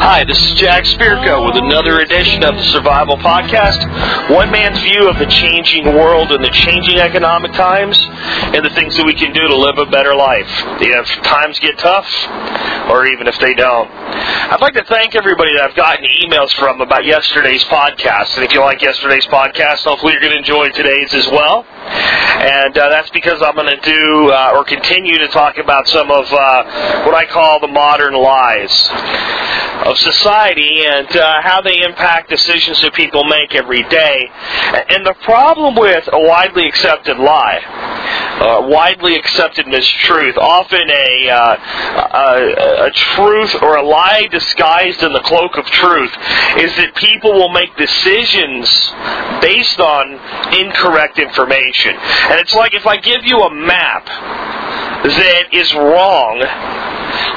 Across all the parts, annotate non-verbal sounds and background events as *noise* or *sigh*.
Hi, this is Jack Spirko with another edition of the Survival Podcast. One man's view of the changing world and the changing economic times and the things that we can do to live a better life. If times get tough, or even if they don't. I'd like to thank everybody that I've gotten emails from about yesterday's podcast. And if you like yesterday's podcast, hopefully you're going to enjoy today's as well. And uh, that's because I'm going to do uh, or continue to talk about some of uh, what I call the modern lies of society and uh, how they impact decisions that people make every day. And the problem with a widely accepted lie, uh, widely accepted mistruth, often a, uh, a, a truth or a lie disguised in the cloak of truth, is that people will make decisions based on incorrect information. And it's like if I give you a map that is wrong,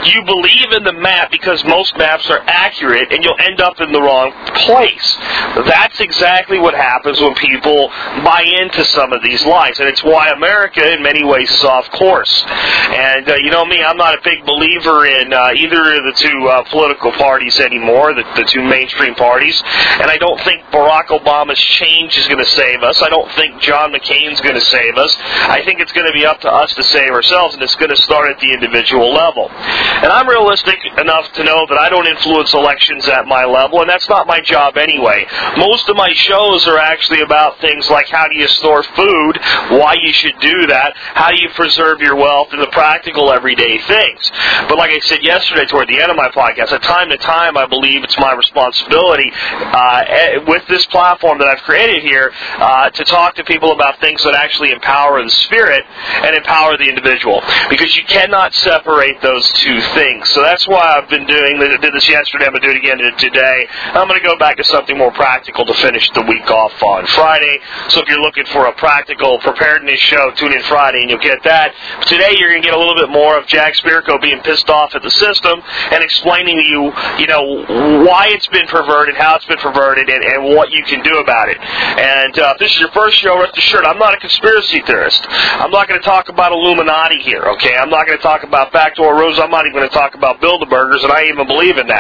you believe in the map because most maps are accurate and you'll end up in the wrong place. That's exactly what happens when people buy into some of these lies. And it's why America, in many ways, is off course. And uh, you know me, I'm not a big believer in uh, either of the two uh, political parties anymore, the, the two mainstream parties. And I don't think Barack Obama's change is going to save us. I don't think John McCain's going to save us. I think it's going to be up to us to save ourselves, and it's going to start at the individual level. And I'm realistic enough to know that I don't influence elections at my level, and that's not my job anyway. Most of my shows are actually about things like how do you store food, why you should do that, how do you preserve your wealth, and the practical everyday things. But like I said yesterday toward the end of my podcast, at time to time I believe it's my responsibility uh, eh, with this platform that I've created here uh, to talk to people about things that actually empower the spirit and empower the individual. Because you cannot separate those two things. So that's why I've been doing did this yesterday. I'm going to do it again today. I'm going to go back to something more practical to finish the week off on Friday. So if you're looking for a practical preparedness show, tune in Friday and you'll get that. Today you're going to get a little bit more of Jack Spirko being pissed off at the system and explaining to you, you know, why it's been perverted, how it's been perverted, and, and what you can do about it. And uh, if this is your first show, rest assured, I'm not a conspiracy theorist. I'm not going to talk about Illuminati here, okay? I'm not going to talk about backdoor rules. I'm not even going to talk about Bilderbergers, and I even believe in that.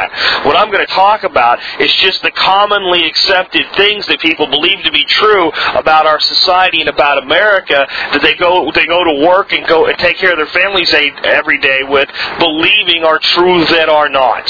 What I'm going to talk about is just the commonly accepted things that people believe to be true about our society and about America that they go they go to work and go and take care of their families every day with, believing are true that are not.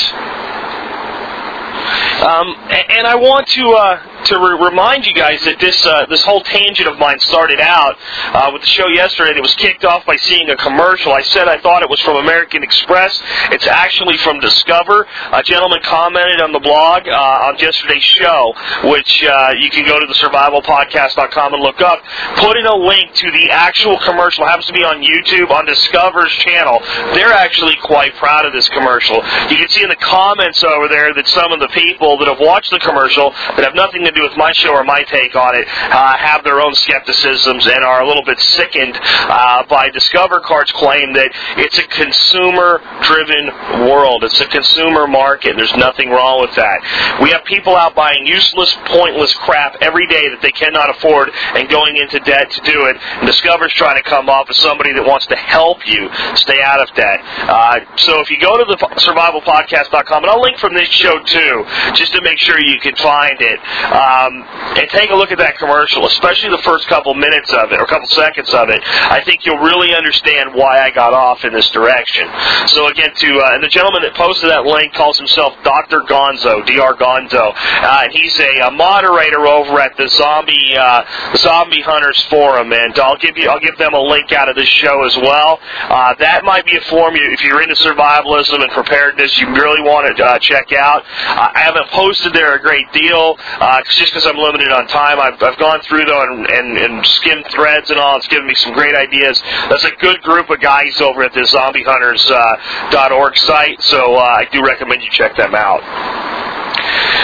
Um, and I want to uh, to re- remind you guys that this uh, this whole tangent of mine started out uh, with the show yesterday. It was kicked off by seeing a commercial. I said I thought it was from American Express. It's actually from Discover. A gentleman commented on the blog uh, on yesterday's show, which uh, you can go to the survivalpodcast.com and look up. Putting a link to the actual commercial it happens to be on YouTube on Discover's channel. They're actually quite proud of this commercial. You can see in the comments over there that some of the people that have watched the commercial that have nothing to do with my show or my take on it uh, have their own skepticisms and are a little bit sickened uh, by Discover Card's claim that it's a consumer-driven world. It's a consumer market. There's nothing wrong with that. We have people out buying useless, pointless crap every day that they cannot afford and going into debt to do it. And Discover's trying to come off as somebody that wants to help you stay out of debt. Uh, so if you go to the survivalpodcast.com, and I'll link from this show too, just to make sure you can find it. Um, and take a look at that commercial, especially the first couple minutes of it or a couple seconds of it. I think you'll really understand why I got off in this direction. So again, to uh, and the gentleman that posted that link calls himself Dr. Gonzo, Dr. Gonzo, uh, and he's a, a, moderator over at the Zombie uh, Zombie Hunters Forum, and I'll give you I'll give them a link out of this show as well. Uh, that might be a forum you, if you're into survivalism and preparedness, you really want to uh, check out. I haven't posted there a great deal uh, just because I'm limited on time. I've, I've gone through though and, and, and skimmed threads and all. It's given me some great ideas. That's a good group of guys over at the ZombieHunters.org uh, site, so uh, I do recommend you check them out.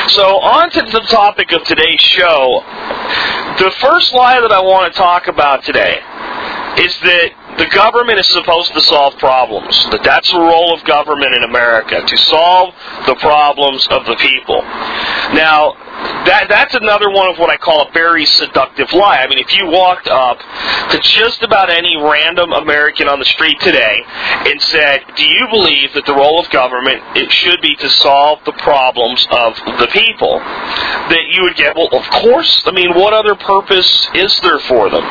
So on to the topic of today's show. The first lie that I want to talk about today is that the government is supposed to solve problems. That that's the role of government in America to solve the problems of the people. Now, that that's another one of what I call a very seductive lie. I mean, if you walked up to just about any random American on the street today and said, "Do you believe that the role of government it should be to solve the problems of the people?" that you would get, "Well, of course. I mean, what other purpose is there for them?"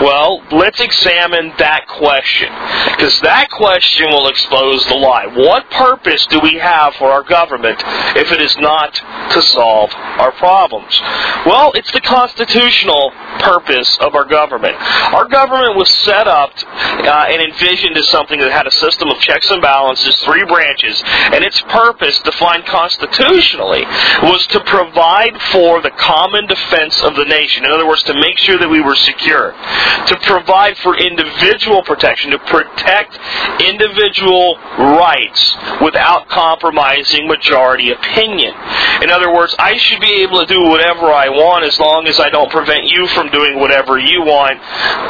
Well, let's examine that question. Because that question will expose the lie. What purpose do we have for our government if it is not to solve our problems? Well, it's the constitutional purpose of our government. Our government was set up uh, and envisioned as something that had a system of checks and balances, three branches, and its purpose, defined constitutionally, was to provide for the common defense of the nation. In other words, to make sure that we were secure to provide for individual protection, to protect individual rights without compromising majority opinion. In other words, I should be able to do whatever I want as long as I don't prevent you from doing whatever you want,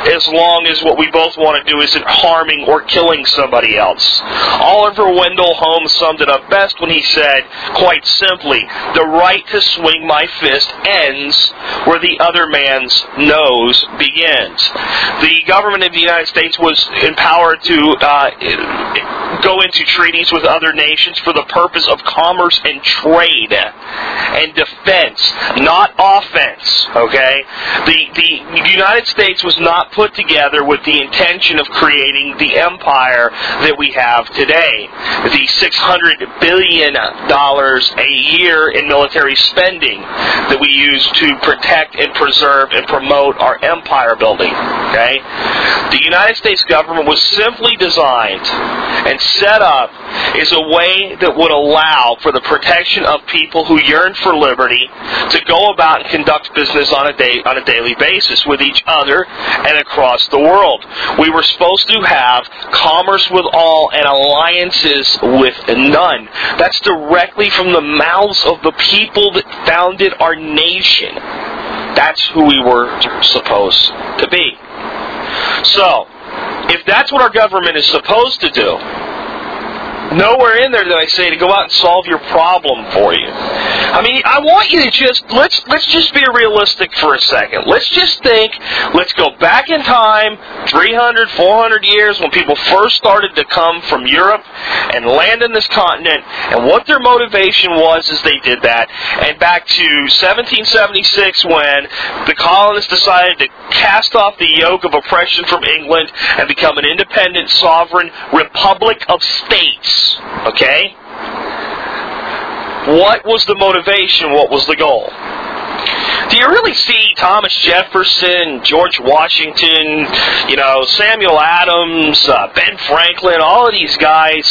as long as what we both want to do isn't harming or killing somebody else. Oliver Wendell Holmes summed it up best when he said, quite simply, the right to swing my fist ends where the other man's nose begins. The government of the United States was empowered to uh, go into treaties with other nations for the purpose of commerce and trade and defense, not offense. Okay, the the United States was not put together with the intention of creating the empire that we have today. The six hundred billion dollars a year in military spending that we use to protect and preserve and promote our empire building. Okay? The United States government was simply designed and set up as a way that would allow for the protection of people who yearn for liberty to go about and conduct business on a day on a daily basis with each other and across the world. We were supposed to have commerce with all and alliances with none. That's directly from the mouths of the people that founded our nation. That's who we were supposed to be. So, if that's what our government is supposed to do, nowhere in there that I say to go out and solve your problem for you. I mean, I want you to just let's let's just be realistic for a second. Let's just think. Let's go back in time, 300, 400 years when people first started to come from Europe and land in this continent, and what their motivation was as they did that, and back to 1776 when the colonists decided to cast off the yoke of oppression from England and become an independent, sovereign republic of states. Okay? What was the motivation? What was the goal? Do you really see Thomas Jefferson, George Washington, you know, Samuel Adams, uh, Ben Franklin, all of these guys,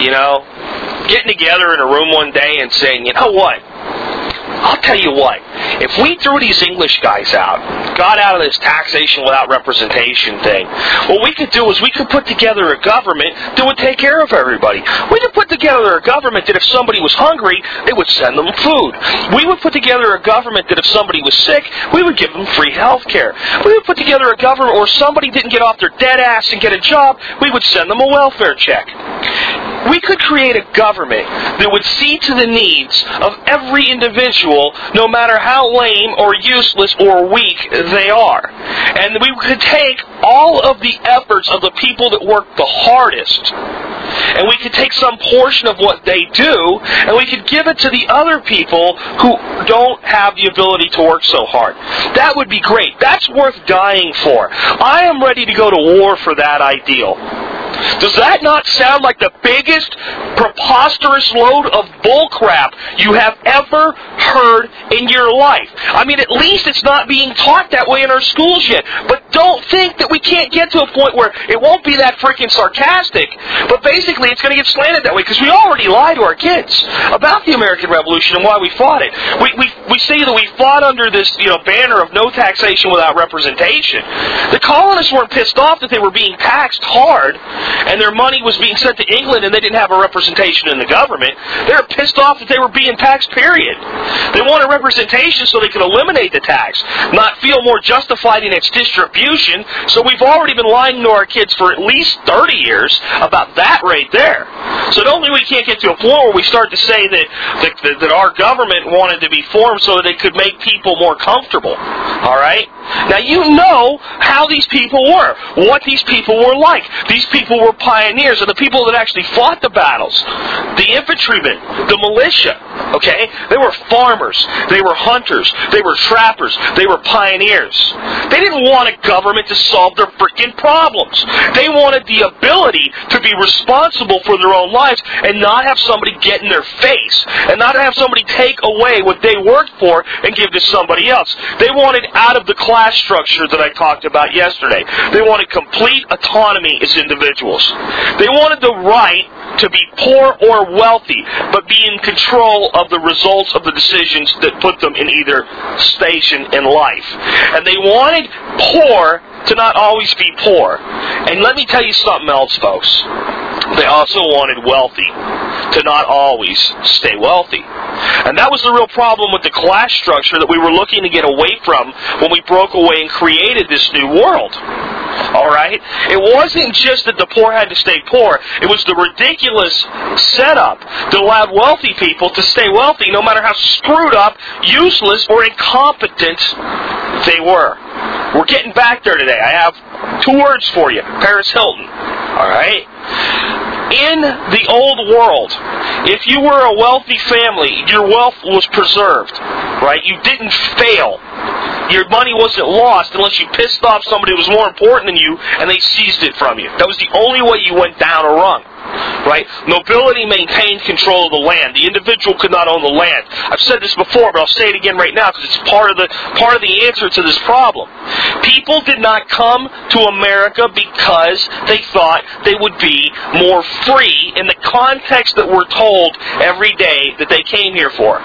you know, getting together in a room one day and saying, you know what? I'll tell you what, if we threw these English guys out, got out of this taxation without representation thing, what we could do is we could put together a government that would take care of everybody. We could put together a government that if somebody was hungry, they would send them food. We would put together a government that if somebody was sick, we would give them free health care. We would put together a government where somebody didn't get off their dead ass and get a job, we would send them a welfare check. We could create a government that would see to the needs of every individual, no matter how lame or useless or weak they are. And we could take all of the efforts of the people that work the hardest, and we could take some portion of what they do, and we could give it to the other people who don't have the ability to work so hard. That would be great. That's worth dying for. I am ready to go to war for that ideal. Does that not sound like the biggest preposterous load of bullcrap you have ever heard in your life? I mean, at least it's not being taught that way in our schools yet. But don't think that we can't get to a point where it won't be that freaking sarcastic. But basically, it's going to get slanted that way because we already lie to our kids about the American Revolution and why we fought it. We, we, we say that we fought under this you know banner of no taxation without representation. The colonists weren't pissed off that they were being taxed hard and their money was being sent to England and they didn't have a representation in the government. They were pissed off that they were being taxed, period. They wanted representation so they could eliminate the tax, not feel more justified in its distribution. So we've already been lying to our kids for at least 30 years about that right there. So don't only we can't get to a point where we start to say that, that, that our government wanted to be formed so that it could make people more comfortable. All right? Now you know how these people were, what these people were like. These people were pioneers, and the people that actually fought the battles, the infantrymen, the militia. Okay, they were farmers, they were hunters, they were trappers, they were pioneers. They didn't want a government to solve their freaking problems. They wanted the ability to be responsible for their own lives and not have somebody get in their face and not have somebody take away what they worked for and give to somebody else. They wanted out of the class structure that I talked about yesterday. They wanted complete autonomy as individuals. They wanted the right to be poor or wealthy, but be in control of the results of the decisions that put them in either station in life. And they wanted poor to not always be poor. And let me tell you something else, folks. They also wanted wealthy to not always stay wealthy. And that was the real problem with the class structure that we were looking to get away from when we broke away and created this new world. All right? It wasn't just that the poor had to stay poor. It was the ridiculous setup that allowed wealthy people to stay wealthy no matter how screwed up, useless, or incompetent they were. We're getting back there today. I have two words for you. Paris Hilton. All right? In the old world, if you were a wealthy family, your wealth was preserved. Right? You didn't fail your money wasn't lost unless you pissed off somebody who was more important than you and they seized it from you. That was the only way you went down a rung right? Nobility maintained control of the land. The individual could not own the land. I've said this before, but I'll say it again right now because it's part of the part of the answer to this problem. People did not come to America because they thought they would be more free in the context that we're told every day that they came here for.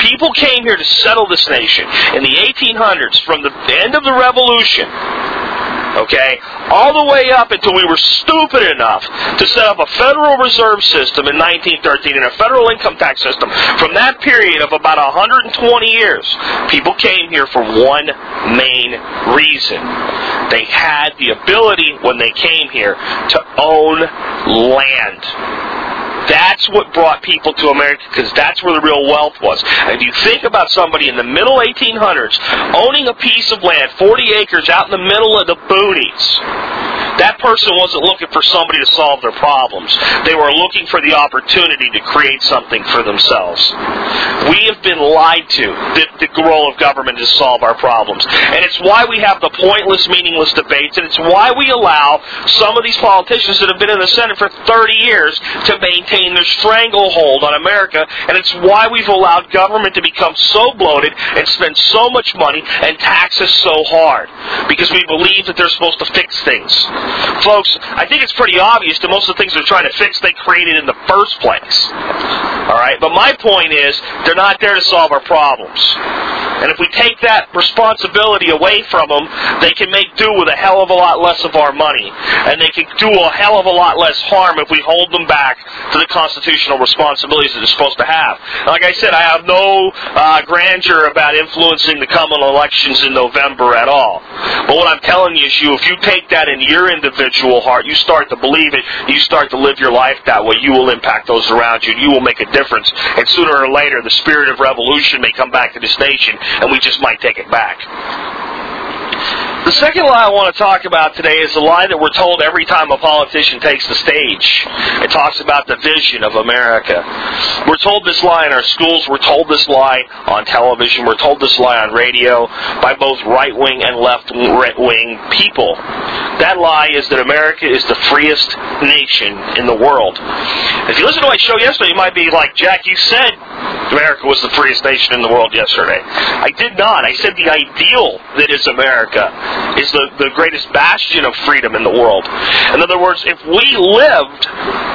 People came here to settle this nation in the 1800s from the end of the revolution okay, all the way up until we were stupid enough to set up a Federal Reserve System in 1913 and a federal income tax system. From that period of about 120 years, people came here for one main reason. They had the ability when they came here to own land. That's what brought people to America because that's where the real wealth was. And if you think about somebody in the middle 1800s owning a piece of land, 40 acres out in the middle of the boonies, that person wasn't looking for somebody to solve their problems. They were looking for the opportunity to create something for themselves. We have been lied to that the role of government is to solve our problems. And it's why we have the pointless, meaningless debates, and it's why we allow some of these politicians that have been in the Senate for 30 years to maintain their stranglehold on America, and it's why we've allowed government to become so bloated and spend so much money and tax us so hard. Because we believe that they're supposed to fix things. Folks, I think it's pretty obvious that most of the things they're trying to fix they created in the first place. All right, but my point is they're not there to solve our problems. And if we take that responsibility away from them, they can make do with a hell of a lot less of our money. And they can do a hell of a lot less harm if we hold them back to the constitutional responsibilities that they're supposed to have. like I said, I have no uh, grandeur about influencing the coming elections in November at all. But what I'm telling you is you, if you take that and you're in individual heart, you start to believe it, you start to live your life that way, you will impact those around you, and you will make a difference. And sooner or later, the spirit of revolution may come back to this nation, and we just might take it back. The second lie I want to talk about today is the lie that we're told every time a politician takes the stage. It talks about the vision of America. We're told this lie in our schools. We're told this lie on television. We're told this lie on radio by both right wing and left wing people. That lie is that America is the freest nation in the world. If you listen to my show yesterday, you might be like, Jack, you said America was the freest nation in the world yesterday. I did not. I said the ideal that is America is the, the greatest bastion of freedom in the world. In other words, if we lived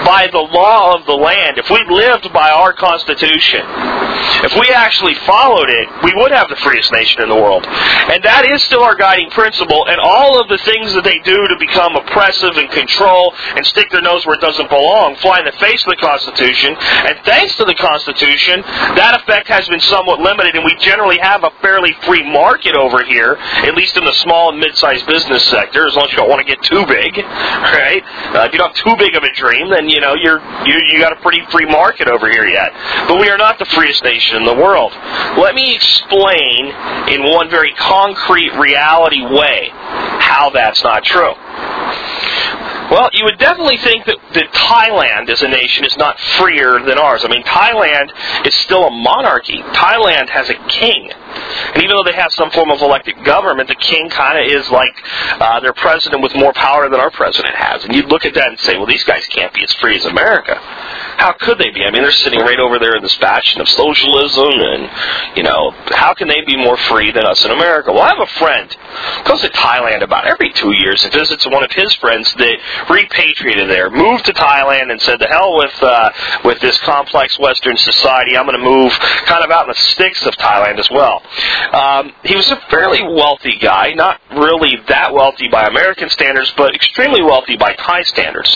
by the law of the land, if we lived by our Constitution, if we actually followed it, we would have the freest nation in the world. And that is still our guiding principle, and all of the things that they do to become oppressive and control and stick their nose where it doesn't belong fly in the face of the Constitution. And thanks to the Constitution, that effect has been somewhat limited, and we generally have a fairly free market over here, at least in the small and mid-sized business sector, as long as you don't want to get too big, *laughs* right? Uh, if you don't have too big of a dream, then you know you're you you got a pretty free market over here yet. But we are not the freest nation in the world. Let me explain in one very concrete reality way how that's not true. Well, you would definitely think that, that Thailand as a nation is not freer than ours. I mean, Thailand is still a monarchy. Thailand has a king. And even though they have some form of elected government, the king kind of is like uh, their president with more power than our president has. And you'd look at that and say, well, these guys can't be as free as America. How could they be? I mean, they're sitting right over there in this bastion of socialism, and, you know, how can they be more free than us in America? Well, I have a friend goes to Thailand about every two years and visits one of his friends that repatriated there, moved to Thailand and said, "The hell with uh, with this complex Western society. I'm going to move kind of out in the sticks of Thailand as well." Um, he was a fairly wealthy guy, not really that wealthy by American standards, but extremely wealthy by Thai standards.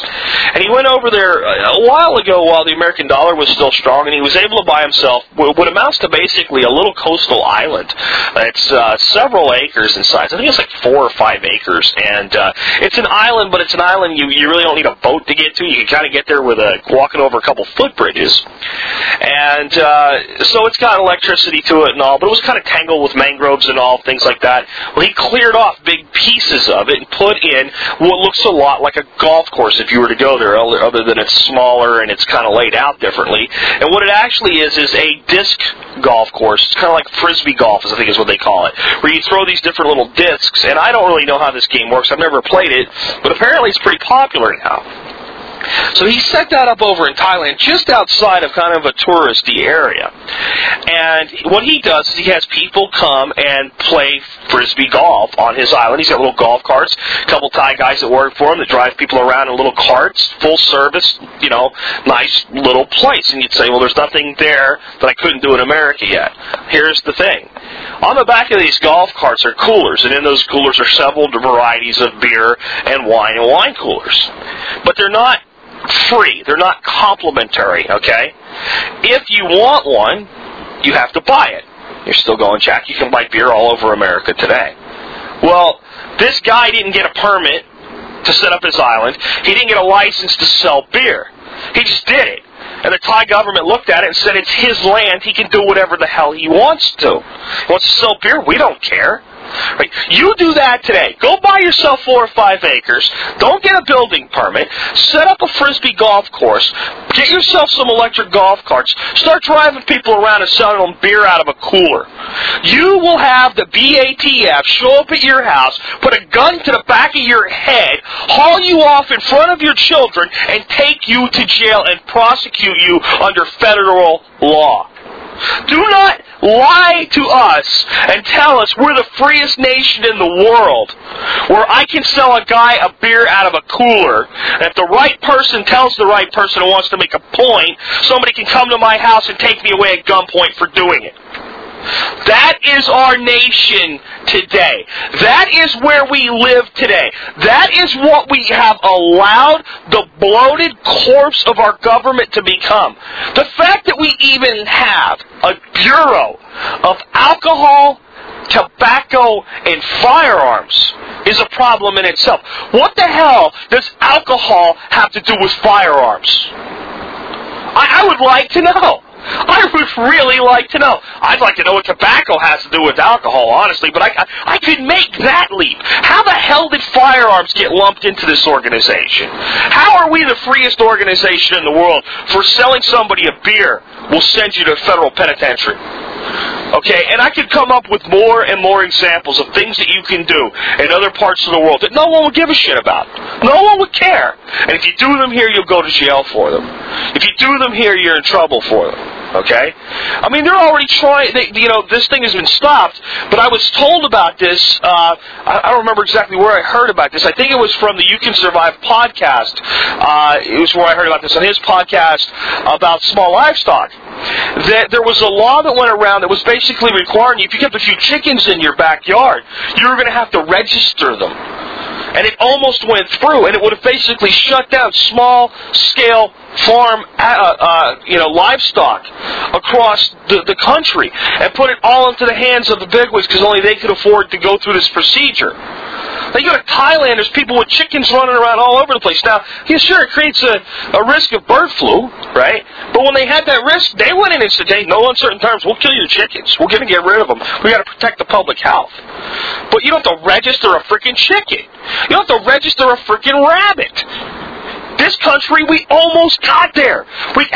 And he went over there a while ago while the American dollar was still strong, and he was able to buy himself what amounts to basically a little coastal island. It's uh, several acres in size. I think it's like four or five acres, and uh, it's an island, but it's an island you you really don't need a boat to get to. You can kind of get there with a walking over a couple footbridges, and uh, so it's got electricity to it and all. But it was kind of tangled with mangroves and all things like that. Well, he cleared off big pieces of it and put in what looks a lot like a golf course if you were to go there, other than it's smaller and it's kind of laid out differently. And what it actually is is a disc golf course. It's kind of like frisbee golf, I think is what they call it, where you throw these different little discs. And I don't really know how this game works. I've never played it, but apparently it's pretty popular now. So he set that up over in Thailand, just outside of kind of a touristy area. And what he does is he has people come and play frisbee golf on his island. He's got little golf carts, a couple Thai guys that work for him that drive people around in little carts, full service, you know, nice little place. And you'd say, well, there's nothing there that I couldn't do in America yet. Here's the thing. On the back of these golf carts are coolers, and in those coolers are several varieties of beer and wine and wine coolers. But they're not free. They're not complimentary, okay? If you want one, you have to buy it. You're still going, Jack, you can buy beer all over America today. Well, this guy didn't get a permit to set up his island. He didn't get a license to sell beer. He just did it. And the Thai government looked at it and said it's his land. He can do whatever the hell he wants to. He wants to sell beer. We don't care. Right? You do that today. Go buy yourself four or five acres. Don't get a building permit. Set up a frisbee golf course. Get yourself some electric golf carts. Start driving people around and selling them beer out of a cooler. You will have the BATF show up at your house, put a gun to the back of your head, haul you off in front of your children, and take you to jail and prosecute you under federal law. Do not lie to us and tell us we're the freest nation in the world where I can sell a guy a beer out of a cooler. And if the right person tells the right person who wants to make a point, somebody can come to my house and take me away at gunpoint for doing it. That is our nation today. That is where we live today. That is what we have allowed the bloated corpse of our government to become. The fact that we even have a Bureau of Alcohol, Tobacco, and Firearms is a problem in itself. What the hell does alcohol have to do with firearms? I, I would like to know. I would really like to know. I'd like to know what tobacco has to do with alcohol, honestly, but I, I, I could make that leap. How the hell did firearms get lumped into this organization? How are we the freest organization in the world for selling somebody a beer We'll send you to federal penitentiary? Okay, and I could come up with more and more examples of things that you can do in other parts of the world that no one would give a shit about. No one would care. And if you do them here, you'll go to jail for them. If you do them here, you're in trouble for them. Okay? I mean, they're already trying, they, you know, this thing has been stopped, but I was told about this, uh, I, I don't remember exactly where I heard about this. I think it was from the You Can Survive podcast. Uh, it was where I heard about this on his podcast about small livestock. That there was a law that went around that was basically requiring you, if you kept a few chickens in your backyard, you were going to have to register them and it almost went through, and it would have basically shut down small scale farm, uh, uh, you know, livestock across the, the country, and put it all into the hands of the bigwigs because only they could afford to go through this procedure. They go to Thailand, there's people with chickens running around all over the place. Now, yeah, sure, it creates a, a risk of bird flu, right? But when they had that risk, they went in and said, hey, no uncertain terms, we'll kill your chickens. We're going to get rid of them. We got to protect the public health. But you don't have to register a freaking chicken. You don't have to register a freaking rabbit this country, we almost got there. We,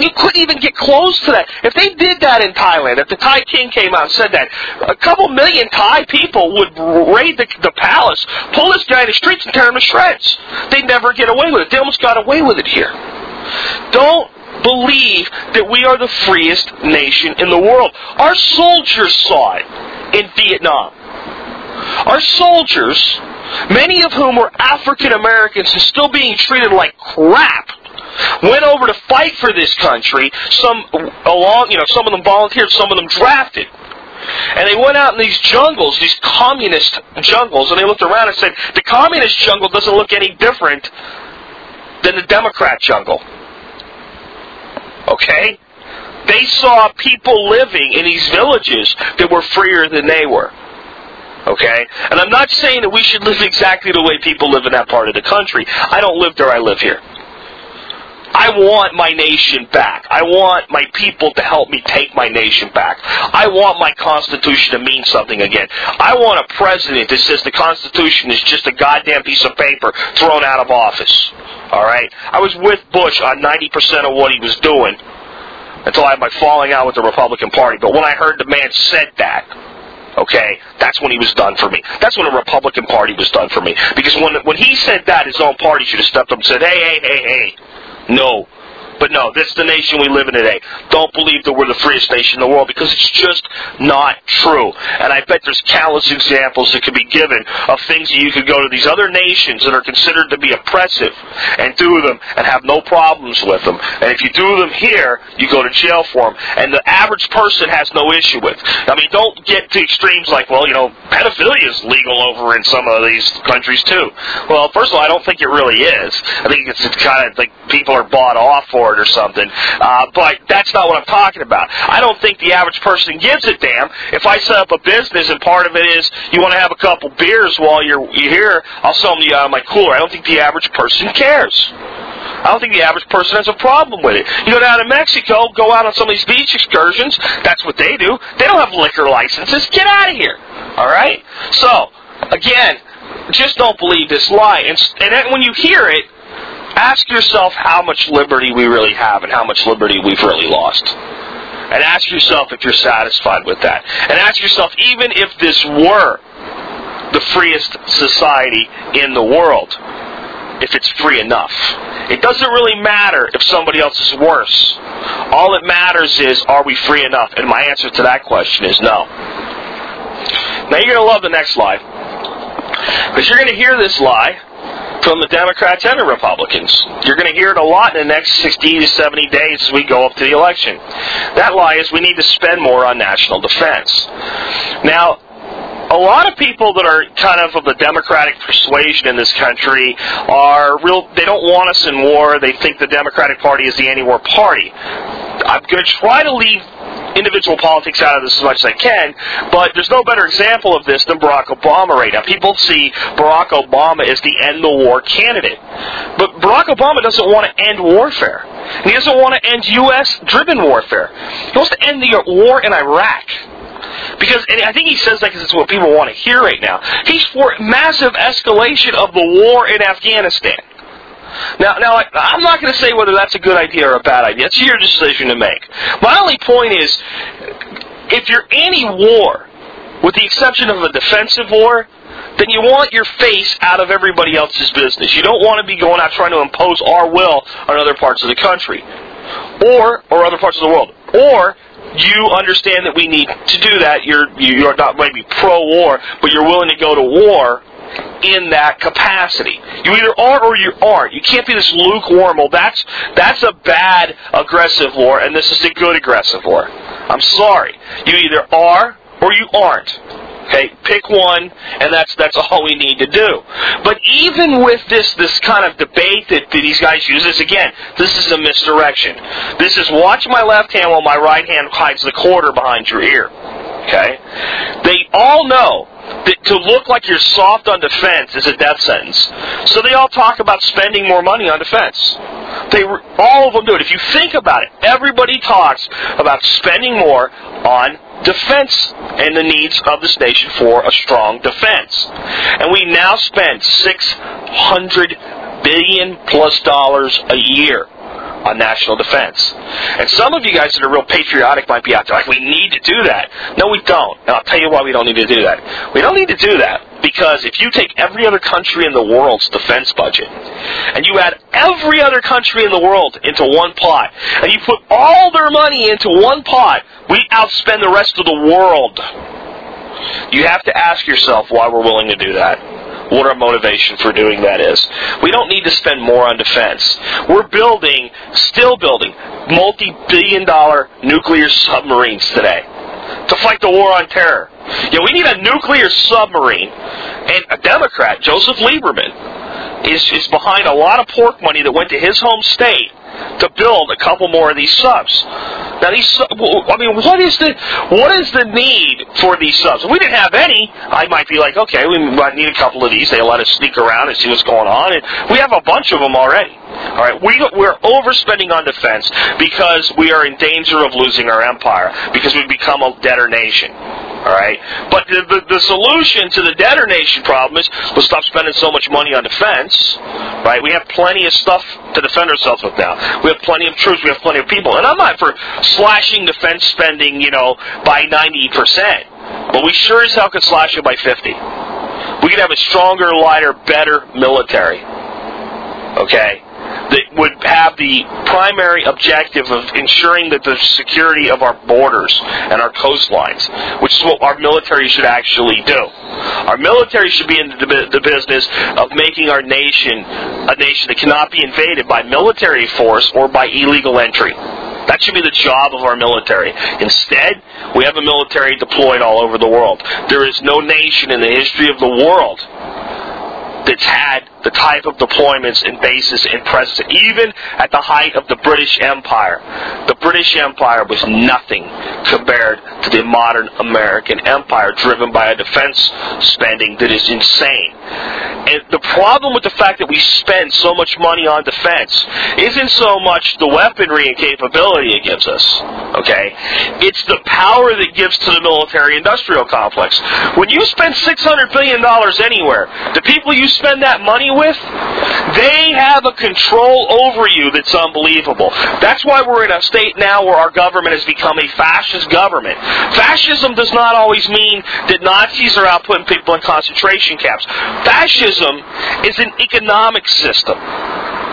you couldn't even get close to that. If they did that in Thailand, if the Thai king came out and said that, a couple million Thai people would raid the, the palace, pull this guy in the streets, and tear him to shreds. They'd never get away with it. They almost got away with it here. Don't believe that we are the freest nation in the world. Our soldiers saw it in Vietnam. Our soldiers many of whom were African Americans and still being treated like crap, went over to fight for this country. Some along, you know, some of them volunteered, some of them drafted. And they went out in these jungles, these communist jungles, and they looked around and said, the communist jungle doesn't look any different than the Democrat jungle. Okay? They saw people living in these villages that were freer than they were. Okay? And I'm not saying that we should live exactly the way people live in that part of the country. I don't live there, I live here. I want my nation back. I want my people to help me take my nation back. I want my Constitution to mean something again. I want a president that says the Constitution is just a goddamn piece of paper thrown out of office. Alright? I was with Bush on 90% of what he was doing until I had my falling out with the Republican Party. But when I heard the man said that, Okay, that's when he was done for me. That's when the Republican Party was done for me. Because when when he said that, his own party should have stepped up and said, "Hey, hey, hey, hey, no, but no, this is the nation we live in today. Don't believe that we're the freest nation in the world because it's just not true. And I bet there's countless examples that could be given of things that you could go to these other nations that are considered to be oppressive and do them and have no problems with them. And if you do them here, you go to jail for them. And the average person has no issue with. I mean, don't get to extremes like, well, you know, pedophilia is legal over in some of these countries too. Well, first of all, I don't think it really is. I think it's, it's kind of like people are bought off for it or something. Uh, but that's not what I'm talking about. I don't think the average person gives a damn. If I set up a business and part of it is you want to have a couple beers while you're, you're here, I'll sell them out of my cooler. I don't think the average person cares. I don't think the average person has a problem with it. You go down to Mexico, go out on some of these beach excursions. That's what they do. They don't have liquor licenses. Get out of here. All right. So again, just don't believe this lie. And, and when you hear it, ask yourself how much liberty we really have and how much liberty we've really lost. And ask yourself if you're satisfied with that. And ask yourself, even if this were the freest society in the world, if it's free enough. It doesn't really matter if somebody else is worse. All that matters is, are we free enough? And my answer to that question is no. Now you're going to love the next lie. Because you're going to hear this lie from the Democrats and the Republicans. You're going to hear it a lot in the next 60 to 70 days as we go up to the election. That lie is we need to spend more on national defense. Now, a lot of people that are kind of of the democratic persuasion in this country are real they don't want us in war they think the democratic party is the anti-war party i'm going to try to leave individual politics out of this as much as I can, but there's no better example of this than Barack Obama right now. People see Barack Obama as the end the war candidate. But Barack Obama doesn't want to end warfare. He doesn't want to end U.S. driven warfare. He wants to end the war in Iraq. Because I think he says that because it's what people want to hear right now. He's for massive escalation of the war in Afghanistan. Now, now I'm not going to say whether that's a good idea or a bad idea. It's your decision to make. My only point is, if you're anti-war, with the exception of a defensive war, then you want your face out of everybody else's business. You don't want to be going out trying to impose our will on other parts of the country or or other parts of the world. or you understand that we need to do that. You're you're not maybe pro-war, but you're willing to go to war in that capacity. You either are or you aren't. You can't be this lukewarm. Well, that's that's a bad aggressive war, and this is a good aggressive war. I'm sorry. You either are or you aren't. Okay, pick one, and that's that's all we need to do. But even with this this kind of debate that, that these guys use, this again, this is a misdirection. This is watch my left hand while my right hand hides the quarter behind your ear. Okay, they all know to look like you're soft on defense is a death sentence. So they all talk about spending more money on defense. They all of them do it. If you think about it, everybody talks about spending more on defense and the needs of this nation for a strong defense. And we now spend 600 billion plus dollars a year on national defense. And some of you guys that are real patriotic might be out there like, we need to do that. No, we don't. And I'll tell you why we don't need to do that. We don't need to do that because if you take every other country in the world's defense budget and you add every other country in the world into one pot and you put all their money into one pot, we outspend the rest of the world. You have to ask yourself why we're willing to do that what our motivation for doing that is. We don't need to spend more on defense. We're building, still building, multi billion dollar nuclear submarines today to fight the war on terror. Yeah, we need a nuclear submarine. And a Democrat, Joseph Lieberman, is, is behind a lot of pork money that went to his home state to build a couple more of these subs. Now these, I mean, what is the what is the need for these subs? If we didn't have any, I might be like, okay, we might need a couple of these. They let us sneak around and see what's going on, and we have a bunch of them already. All right, we we're overspending on defense because we are in danger of losing our empire because we've become a debtor nation. All right, but the, the, the solution to the debtor nation problem is we'll stop spending so much money on defense. Right, we have plenty of stuff to defend ourselves with now. We have plenty of troops. We have plenty of people, and I'm not for slashing defense spending, you know, by 90%. But we sure as hell could slash it by 50. We could have a stronger, lighter, better military. Okay? That would have the primary objective of ensuring that the security of our borders and our coastlines, which is what our military should actually do. Our military should be in the, the business of making our nation a nation that cannot be invaded by military force or by illegal entry. That should be the job of our military. Instead, we have a military deployed all over the world. There is no nation in the history of the world that's had the type of deployments and bases and presence, even at the height of the British Empire. The British Empire was nothing compared to the modern American Empire, driven by a defense spending that is insane. And the problem with the fact that we spend so much money on defense isn't so much the weaponry and capability it gives us, okay? It's the power that gives to the military industrial complex. When you spend $600 billion anywhere, the people you spend that money with, they have a control over you that's unbelievable. That's why we're in a state now where our government has become a fascist government. Fascism does not always mean that Nazis are out putting people in concentration camps. Fascism is an economic system.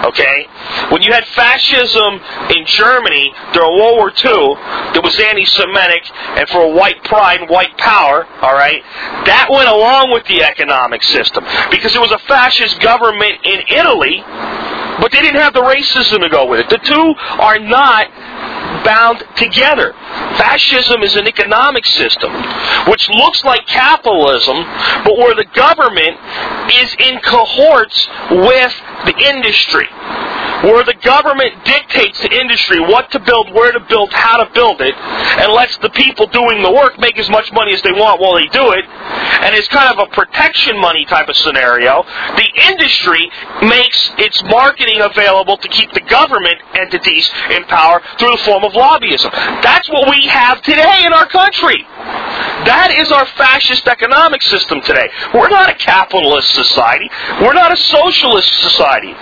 Okay? When you had fascism in Germany during World War II that was anti Semitic and for white pride and white power, alright, that went along with the economic system because it was a fascist government in Italy, but they didn't have the racism to go with it. The two are not bound together. Fascism is an economic system which looks like capitalism, but where the government is in cohorts with the industry. Where the government dictates to industry what to build, where to build, how to build it, and lets the people doing the work make as much money as they want while they do it. And it's kind of a protection money type of scenario. The industry makes its marketing available to keep the government entities in power through the form of lobbyism. That's what we have today in our country. That is our fascist economic system today. We're not a capitalist society. We're not a socialist society.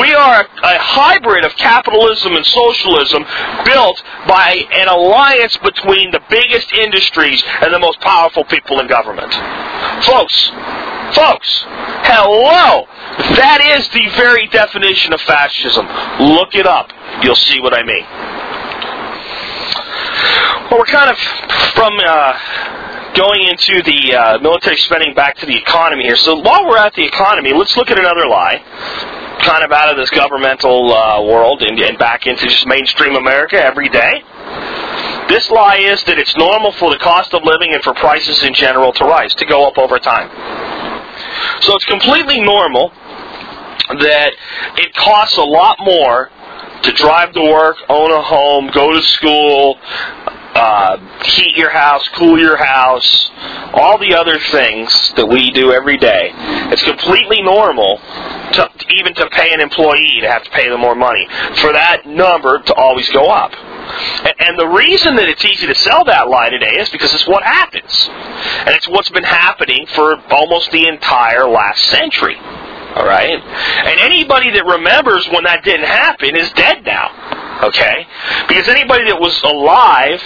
We are a, hybrid of capitalism and socialism built by an alliance between the biggest industries and the most powerful people in government. Folks, folks, hello! That is the very definition of fascism. Look it up. You'll see what I mean. Well, we're kind of from uh, going into the uh, military spending back to the economy here. So while we're at the economy, let's look at another lie, kind of out of this governmental uh, world and, and back into just mainstream America every day. This lie is that it's normal for the cost of living and for prices in general to rise, to go up over time. So it's completely normal that it costs a lot more to drive to work, own a home, go to school, uh, heat your house, cool your house, all the other things that we do every day. It's completely normal to even to pay an employee to have to pay them more money for that number to always go up. And the reason that it's easy to sell that lie today is because it's what happens. And it's what's been happening for almost the entire last century. All right? And anybody that remembers when that didn't happen is dead now. Okay? Because anybody that was alive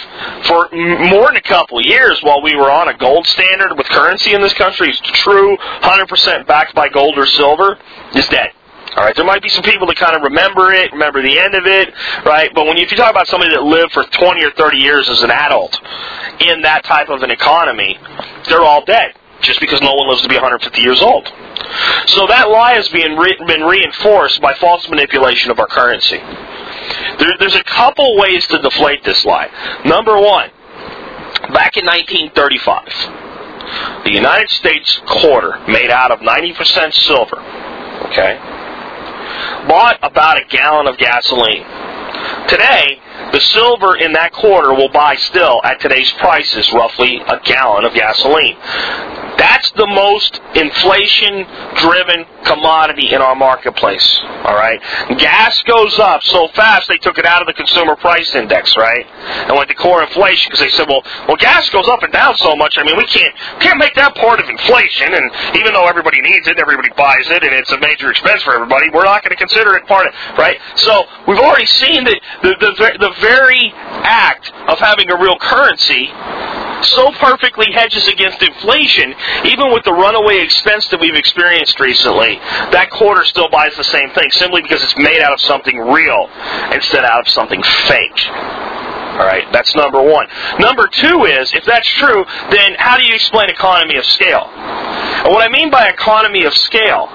for more than a couple years while we were on a gold standard with currency in this country, is true, 100% backed by gold or silver, is dead. All right, there might be some people that kind of remember it, remember the end of it, right? But when you, if you talk about somebody that lived for 20 or 30 years as an adult in that type of an economy, they're all dead just because no one lives to be 150 years old. So that lie has been, re- been reinforced by false manipulation of our currency. There, there's a couple ways to deflate this lie. Number one, back in 1935, the United States quarter, made out of 90% silver, okay, bought about a gallon of gasoline. Today, the silver in that quarter will buy still at today's prices roughly a gallon of gasoline. That's the most inflation driven commodity in our marketplace. All right. Gas goes up so fast they took it out of the consumer price index, right? And went to core inflation because they said, well, well, gas goes up and down so much. I mean, we can't can't make that part of inflation. And even though everybody needs it, everybody buys it, and it's a major expense for everybody, we're not going to consider it part of right. So we've already seen that the the, the very act of having a real currency so perfectly hedges against inflation, even with the runaway expense that we've experienced recently, that quarter still buys the same thing simply because it's made out of something real instead out of something fake. All right, that's number one. Number two is, if that's true, then how do you explain economy of scale? And what I mean by economy of scale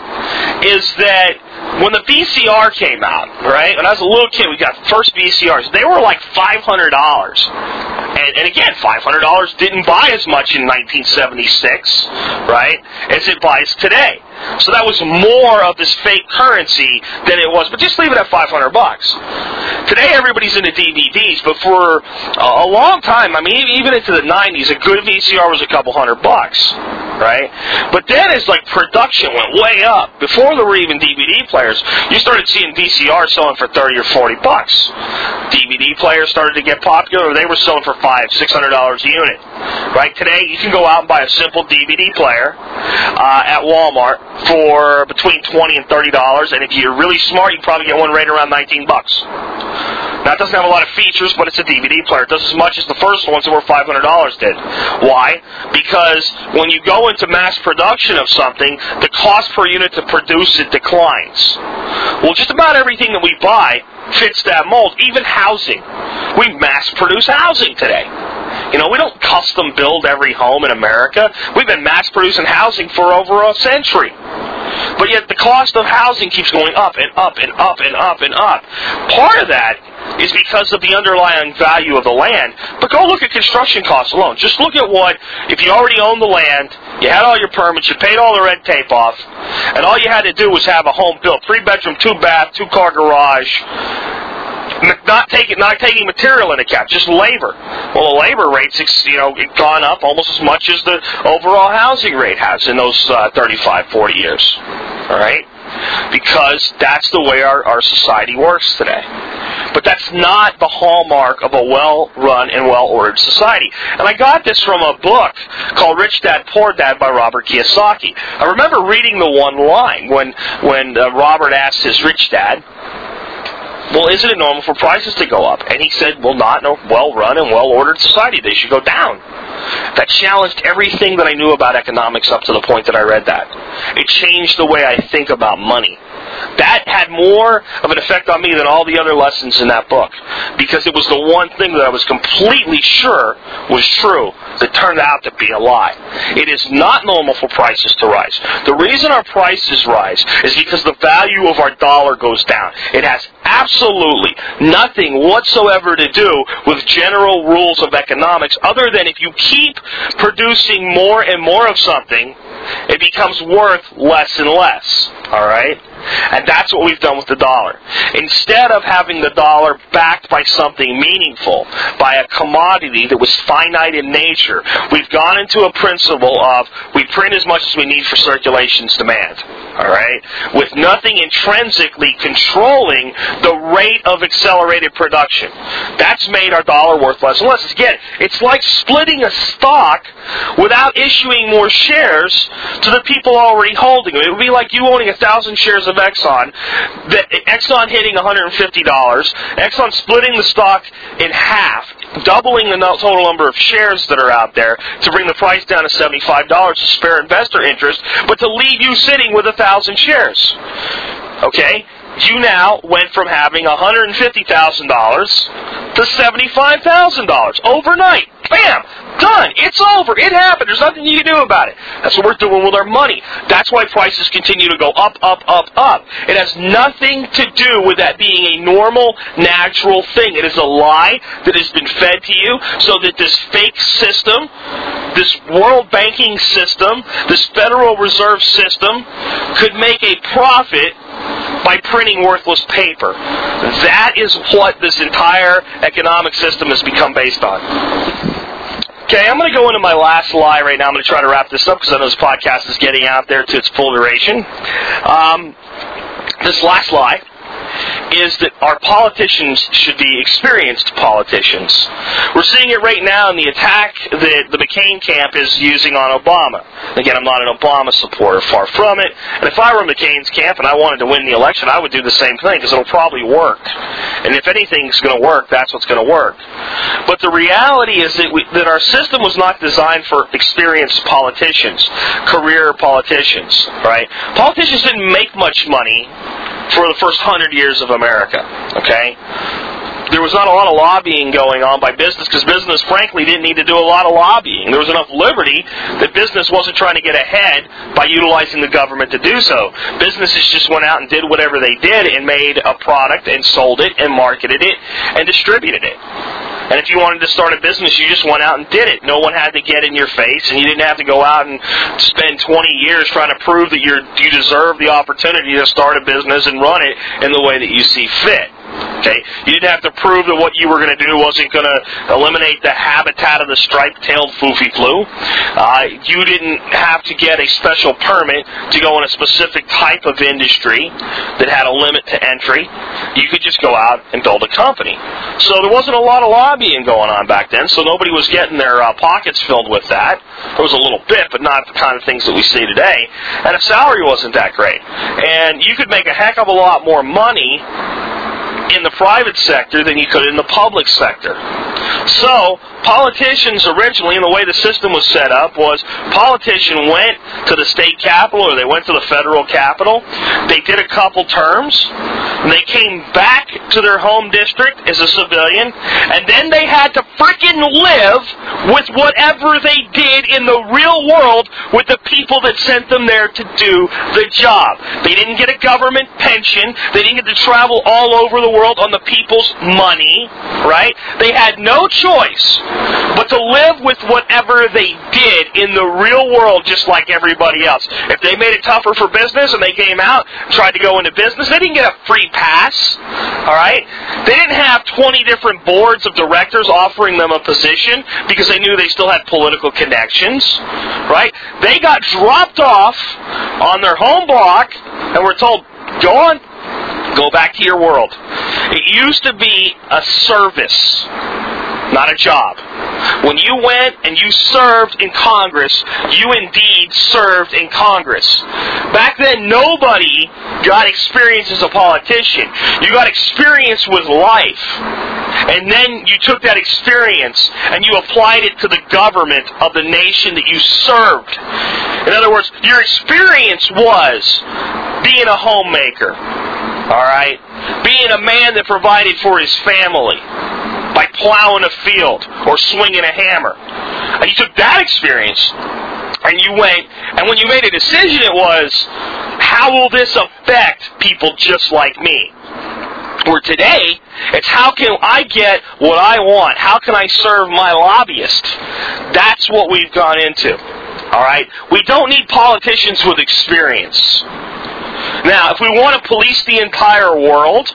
is that when the VCR came out, right, when I was a little kid, we got first VCRs. They were like five hundred dollars, and, and again, five hundred dollars didn't buy as much in 1976, right, as it buys today. So that was more of this fake currency than it was. But just leave it at 500 bucks. Today everybody's into DVDs, but for a long time, I mean, even into the 90s, a good VCR was a couple hundred bucks, right? But then as like production went way up, before there were even DVD players, you started seeing VCR selling for 30 or 40 bucks. DVD players started to get popular; they were selling for five, six hundred dollars a unit. Right today, you can go out and buy a simple DVD player uh, at Walmart for between twenty and thirty dollars, and if you're really smart, you can probably get one right around nineteen bucks. It doesn't have a lot of features, but it's a DVD player. It does as much as the first ones that were five hundred dollars did. Why? Because when you go into mass production of something, the cost per unit to produce it declines. Well, just about everything that we buy fits that mold, even housing. We mass produce housing today. You know, we don't custom build every home in America. We've been mass producing housing for over a century. But yet the cost of housing keeps going up and up and up and up and up. Part of that is because of the underlying value of the land. But go look at construction costs alone. Just look at what, if you already owned the land, you had all your permits, you paid all the red tape off, and all you had to do was have a home built, three bedroom, two bath, two car garage, not taking not taking material into account, just labor. Well, the labor rates you know gone up almost as much as the overall housing rate has in those uh, 35, 40 years. All right, because that's the way our, our society works today. But that's not the hallmark of a well-run and well-ordered society. And I got this from a book called Rich Dad Poor Dad by Robert Kiyosaki. I remember reading the one line when when uh, Robert asked his rich dad, well, isn't it normal for prices to go up? And he said, well, not in a well-run and well-ordered society. They should go down. That challenged everything that I knew about economics up to the point that I read that. It changed the way I think about money. That had more of an effect on me than all the other lessons in that book because it was the one thing that I was completely sure was true that turned out to be a lie. It is not normal for prices to rise. The reason our prices rise is because the value of our dollar goes down. It has absolutely nothing whatsoever to do with general rules of economics other than if you keep producing more and more of something, it becomes worth less and less. All right? And that's what we've done with the dollar. Instead of having the dollar backed by something meaningful, by a commodity that was finite in nature, we've gone into a principle of we print as much as we need for circulation's demand. All right? With nothing intrinsically controlling the rate of accelerated production. That's made our dollar worth less and less. Again, it's like splitting a stock without issuing more shares to the people already holding them. It would be like you owning a thousand shares of Exxon, that Exxon hitting $150, Exxon splitting the stock in half, doubling the total number of shares that are out there to bring the price down to $75 to spare investor interest, but to leave you sitting with a thousand shares. Okay? You now went from having $150,000 to $75,000 overnight. Bam! Done. It's over. It happened. There's nothing you can do about it. That's what we're doing with our money. That's why prices continue to go up, up, up, up. It has nothing to do with that being a normal, natural thing. It is a lie that has been fed to you so that this fake system, this world banking system, this Federal Reserve system could make a profit by printing worthless paper. That is what this entire economic system has become based on. Okay, I'm going to go into my last lie right now. I'm going to try to wrap this up because I know this podcast is getting out there to its full duration. Um, this last lie is that our politicians should be experienced politicians. We're seeing it right now in the attack that the McCain camp is using on Obama. Again, I'm not an Obama supporter, far from it. And if I were McCain's camp and I wanted to win the election, I would do the same thing because it'll probably work. And if anything's going to work, that's what's going to work. But the reality is that, we, that our system was not designed for experienced politicians, career politicians, right? Politicians didn't make much money for the first hundred years of America. Okay? There was not a lot of lobbying going on by business because business, frankly, didn't need to do a lot of lobbying. There was enough liberty that business wasn't trying to get ahead by utilizing the government to do so. Businesses just went out and did whatever they did and made a product and sold it and marketed it and distributed it. And if you wanted to start a business, you just went out and did it. No one had to get in your face, and you didn't have to go out and spend 20 years trying to prove that you're, you deserve the opportunity to start a business and run it in the way that you see fit. Okay, you didn't have to prove that what you were going to do wasn't going to eliminate the habitat of the striped-tailed foofy flu. Uh, you didn't have to get a special permit to go in a specific type of industry that had a limit to entry. You could just go out and build a company. So there wasn't a lot of lobbying going on back then. So nobody was getting their uh, pockets filled with that. There was a little bit, but not the kind of things that we see today. And the salary wasn't that great. And you could make a heck of a lot more money in the private sector than you could in the public sector. So, politicians originally, and the way the system was set up, was politician went to the state capital or they went to the federal capital. They did a couple terms. And they came back to their home district as a civilian, and then they had to freaking live with whatever they did in the real world with the people that sent them there to do the job. They didn't get a government pension. They didn't get to travel all over the world on the people's money, right? They had no choice but to live with whatever they did in the real world just like everybody else. If they made it tougher for business and they came out, tried to go into business, they didn't get a free pass, all right? They didn't have 20 different boards of directors offering them a position because they knew they still had political connections, right? They got dropped off on their home block and were told, go on, Go back to your world. It used to be a service, not a job. When you went and you served in Congress, you indeed served in Congress. Back then, nobody got experience as a politician. You got experience with life. And then you took that experience and you applied it to the government of the nation that you served. In other words, your experience was being a homemaker. All right? Being a man that provided for his family by plowing a field or swinging a hammer. And you took that experience and you went, and when you made a decision, it was, how will this affect people just like me? Where today, it's how can I get what I want? How can I serve my lobbyist? That's what we've gone into. All right? We don't need politicians with experience. Now, if we want to police the entire world,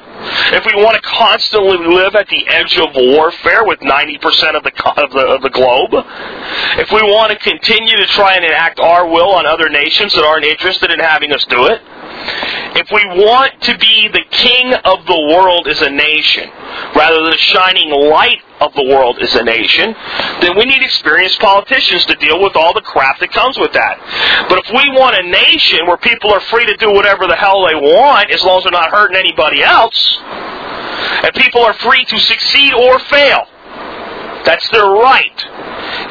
if we want to constantly live at the edge of warfare with 90% of the, of the, of the globe, if we want to continue to try and enact our will on other nations that aren't interested in having us do it, if we want to be the king of the world as a nation, rather than the shining light of the world as a nation, then we need experienced politicians to deal with all the crap that comes with that. But if we want a nation where people are free to do whatever the hell they want, as long as they're not hurting anybody else, and people are free to succeed or fail, that's their right.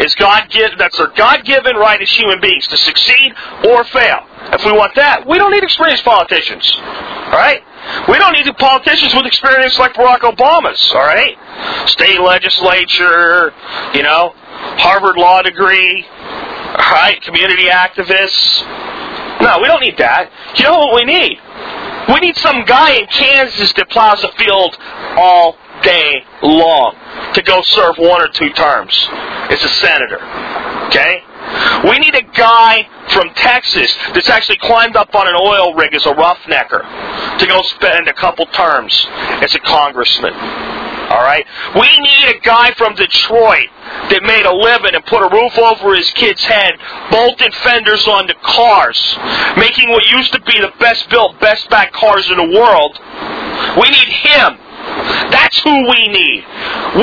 Is God give, that's our God-given right as human beings to succeed or fail. If we want that, we don't need experienced politicians. All right? We don't need politicians with experience like Barack Obama's. All right? State legislature, you know, Harvard law degree, all right? Community activists. No, we don't need that. You know what we need? We need some guy in Kansas that plows a field all day long to go serve one or two terms as a senator. Okay? We need a guy from Texas that's actually climbed up on an oil rig as a roughnecker to go spend a couple terms as a congressman. All right? We need a guy from Detroit that made a living and put a roof over his kid's head, bolted fenders onto cars, making what used to be the best built, best back cars in the world. We need him that's who we need.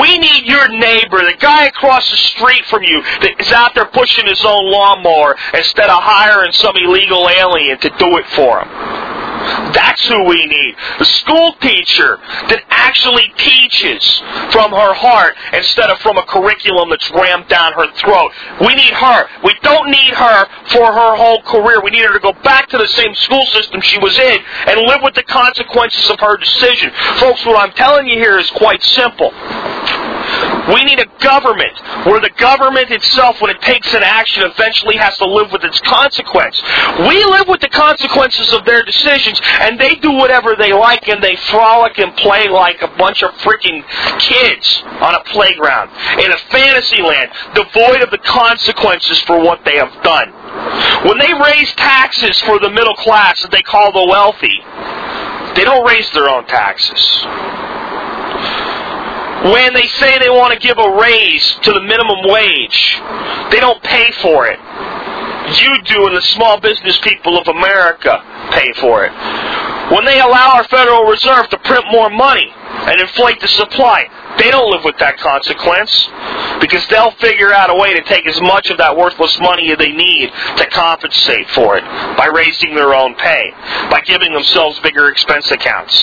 We need your neighbor, the guy across the street from you that is out there pushing his own lawnmower instead of hiring some illegal alien to do it for him. That's who we need. The school teacher that actually teaches from her heart instead of from a curriculum that's rammed down her throat. We need her. We don't need her for her whole career. We need her to go back to the same school system she was in and live with the consequences of her decision. Folks, what I'm telling you here is quite simple. We need a government where the government itself, when it takes an action, eventually has to live with its consequence. We live with the consequences of their decisions, and they do whatever they like, and they frolic and play like a bunch of freaking kids on a playground in a fantasy land devoid of the consequences for what they have done. When they raise taxes for the middle class that they call the wealthy, they don't raise their own taxes when they say they want to give a raise to the minimum wage, they don't pay for it. You do, and the small business people of America pay for it. When they allow our Federal Reserve to print more money and inflate the supply, they don't live with that consequence because they'll figure out a way to take as much of that worthless money as they need to compensate for it by raising their own pay, by giving themselves bigger expense accounts.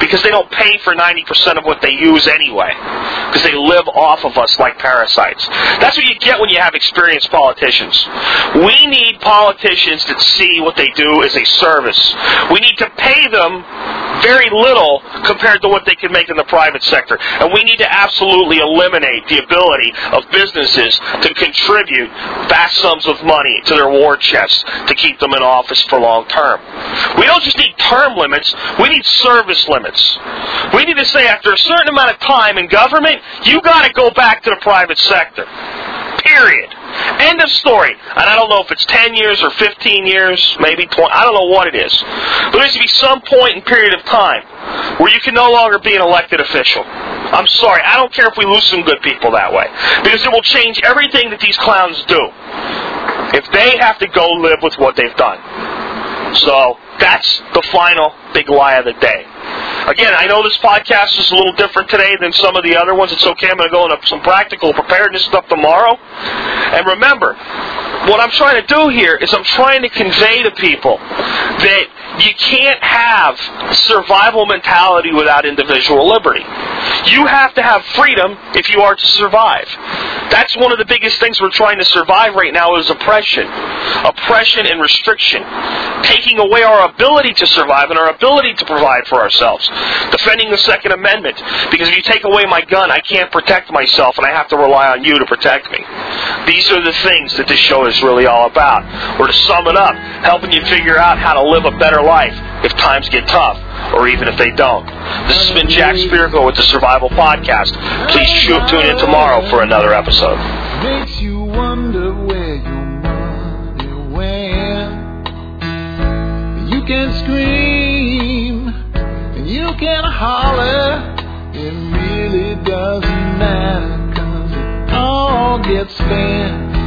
Because they don't pay for 90% of what they use anyway. Because they live off of us like parasites. That's what you get when you have experienced politicians. We need politicians that see what they do as a service. We need to pay them very little compared to what they can make in the private sector. And we need to absolutely eliminate the ability of businesses to contribute vast sums of money to their war chests to keep them in office for long term. We don't just need term limits, we need service limits. We need to say after a certain amount of time in government, you got to go back to the private sector. Period. End of story. And I don't know if it's 10 years or 15 years, maybe 20. I don't know what it is. But there needs to be some point and period of time where you can no longer be an elected official. I'm sorry. I don't care if we lose some good people that way. Because it will change everything that these clowns do if they have to go live with what they've done. So that's the final big lie of the day. Again, I know this podcast is a little different today than some of the other ones. It's okay. I'm going to go into some practical preparedness stuff tomorrow. And remember, what I'm trying to do here is I'm trying to convey to people that you can't have survival mentality without individual liberty. You have to have freedom if you are to survive. That's one of the biggest things we're trying to survive right now is oppression. Oppression and restriction. Taking away our ability to survive and our ability to provide for ourselves. Defending the Second Amendment. Because if you take away my gun, I can't protect myself and I have to rely on you to protect me. These are the things that this show is really all about. Or to sum it up, helping you figure out how to live a better life if times get tough or even if they don't. This has been Jack Spirko with the Survival Podcast. Please tune in tomorrow for another episode. Makes you wonder where your money went. You can scream and you can holler. It really doesn't matter 'cause it all gets spent.